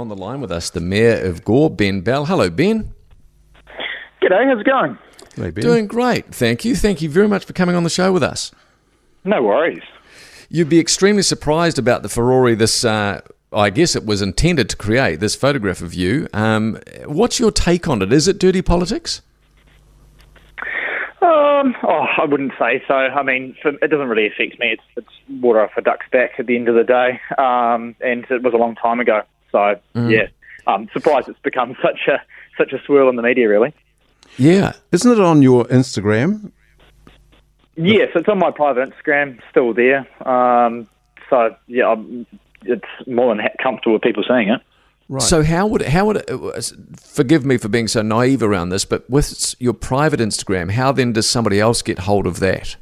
On the line with us, the Mayor of Gore, Ben Bell. Hello, Ben. G'day, how's it going? Hey, Ben. Doing great, thank you. Thank you very much for coming on the show with us. No worries. You'd be extremely surprised about the Ferrari this, uh, I guess it was intended to create, this photograph of you. Um, what's your take on it? Is it dirty politics? Um, oh, I wouldn't say so. I mean, for, it doesn't really affect me. It's, it's water off a duck's back at the end of the day, um, and it was a long time ago. So yeah, I'm surprised it's become such a such a swirl in the media. Really. Yeah. Isn't it on your Instagram? Yes, it's on my private Instagram, still there. Um, so yeah, I'm, it's more than comfortable with people seeing it. Right. So how would how would it, uh, forgive me for being so naive around this, but with your private Instagram, how then does somebody else get hold of that?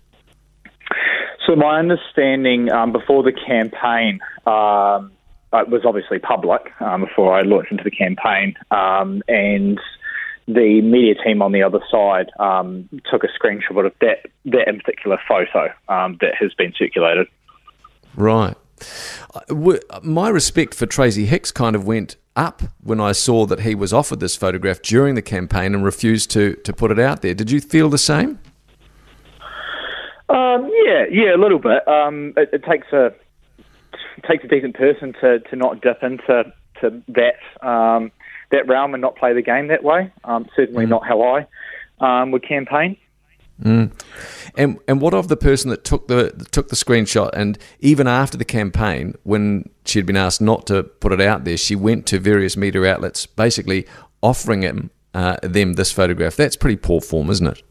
So my understanding um, before the campaign um, it was obviously public um, before I launched into the campaign, um, and the media team on the other side um, took a screenshot of that that in particular photo um, that has been circulated. Right. Uh, My respect for Tracy Hicks kind of went up when I saw that he was offered this photograph during the campaign and refused to, to put it out there. Did you feel the same? Um, yeah, yeah, a little bit. Um, it, it takes a it takes a decent person to, to not dip into to that um, that realm and not play the game that way. Um, certainly not how I um, would campaign. And and what of the person that took the took the screenshot and even after the campaign, when she'd been asked not to put it out there, she went to various media outlets, basically offering him uh, them this photograph. That's pretty poor form, isn't it?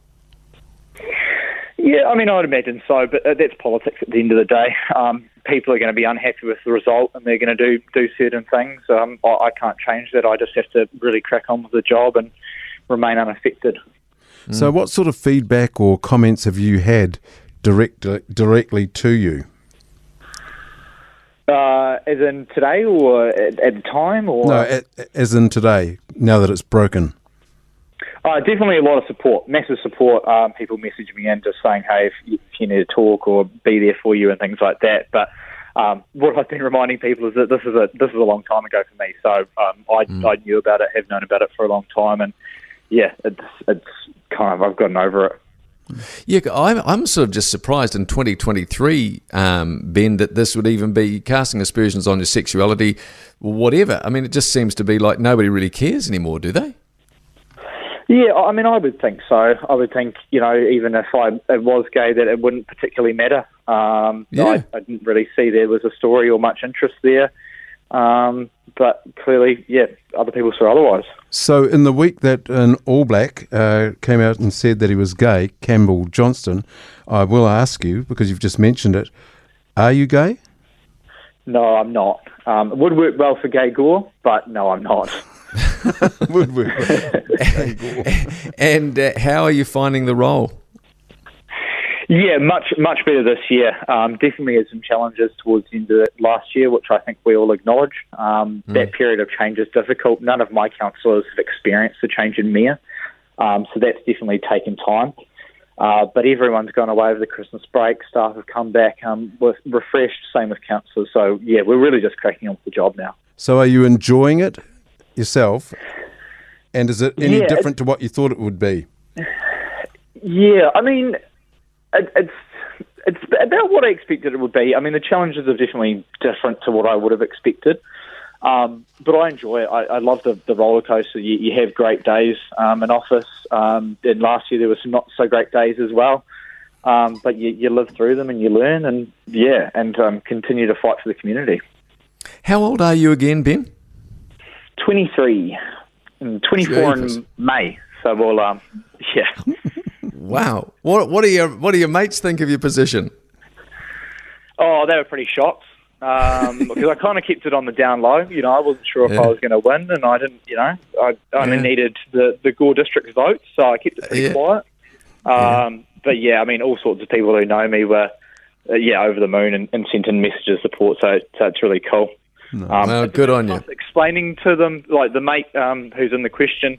Yeah, I mean, I'd imagine so, but uh, that's politics at the end of the day. Um, people are going to be unhappy with the result, and they're going to do do certain things. Um, I, I can't change that. I just have to really crack on with the job and remain unaffected. So, what sort of feedback or comments have you had direct, directly to you? Uh, as in today, or at, at the time, or No, a- as in today, now that it's broken. Uh, definitely a lot of support, massive support. Um, people message me in just saying, hey, if you, if you need to talk or be there for you and things like that. But um, what I've been reminding people is that this is a this is a long time ago for me. So um, I, I knew about it, have known about it for a long time, and yeah, it's it's kind of I've gotten over it. Yeah, I'm, I'm sort of just surprised in 2023, um, Ben, that this would even be casting aspersions on your sexuality, whatever. I mean, it just seems to be like nobody really cares anymore, do they? Yeah, I mean, I would think so. I would think, you know, even if I it was gay, that it wouldn't particularly matter. Um, Yeah. I, I didn't really see there was a story or much interest there. Um, but clearly, yeah, other people saw otherwise. So, in the week that an All Black uh, came out and said that he was gay, Campbell Johnstone, I will ask you, because you've just mentioned it, are you gay? No, I'm not. Um, it would work well for gay gore, but no, I'm not. Would we? And uh, how are you finding the role? Yeah, much much better this year. Um, definitely had some challenges towards the end of last year, which I think we all acknowledge. Um, That period of change is difficult. None of my councillors have experienced the change in mayor, um, so that's definitely taken time. Uh, but everyone's gone away over the Christmas break. Staff have come back um, with refreshed. Same with councillors. So yeah, we're really just cracking on with the job now. so, are you enjoying it yourself? And is it any Yeah, different to what you thought it would be? Yeah, I mean, it, it's it's about what I expected it would be. I mean, the challenges are definitely different to what I would have expected. Um, but I enjoy it. I, I love the, the roller coaster. You, you have great days um, in office. Um, and last year there were some not so great days as well. Um, but you, you live through them and you learn, and yeah, and um, continue to fight for the community. How old are you again, Ben? 23, and 24 Jeepers. in May. So we'll, um, yeah. Wow. What what do your what do your mates think of your position? Oh, they were pretty shocked um, because I kind of kept it on the down low. You know, I wasn't sure if Yeah. I was going to win, and I didn't. You know, I only Yeah. needed the the Gore district's vote, so I kept it pretty Yeah. quiet. Um, But yeah, I mean, all sorts of people who know me were, uh, yeah, over the moon and, and sent in messages of support. So, so it's really cool. Um, Well, it's good on you. Explaining to them, like the mate um, who's in the question,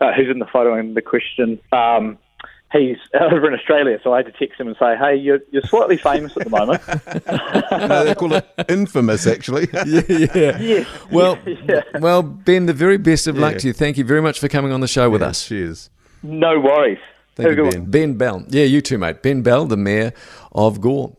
uh, who's in the photo in the question, um, he's over in Australia, so I had to text him and say, "Hey, you're, you're slightly famous at the moment." no, they call it infamous, actually. yeah, yeah. yes. Well, Yeah. well, Ben, the very best of luck Yeah. to you. Thank you very much for coming on the show with Yeah, us. Cheers. No worries. Thank Have you, good one. Ben. Ben Bell. Yeah, you too, mate. Ben Bell, the mayor of Gore.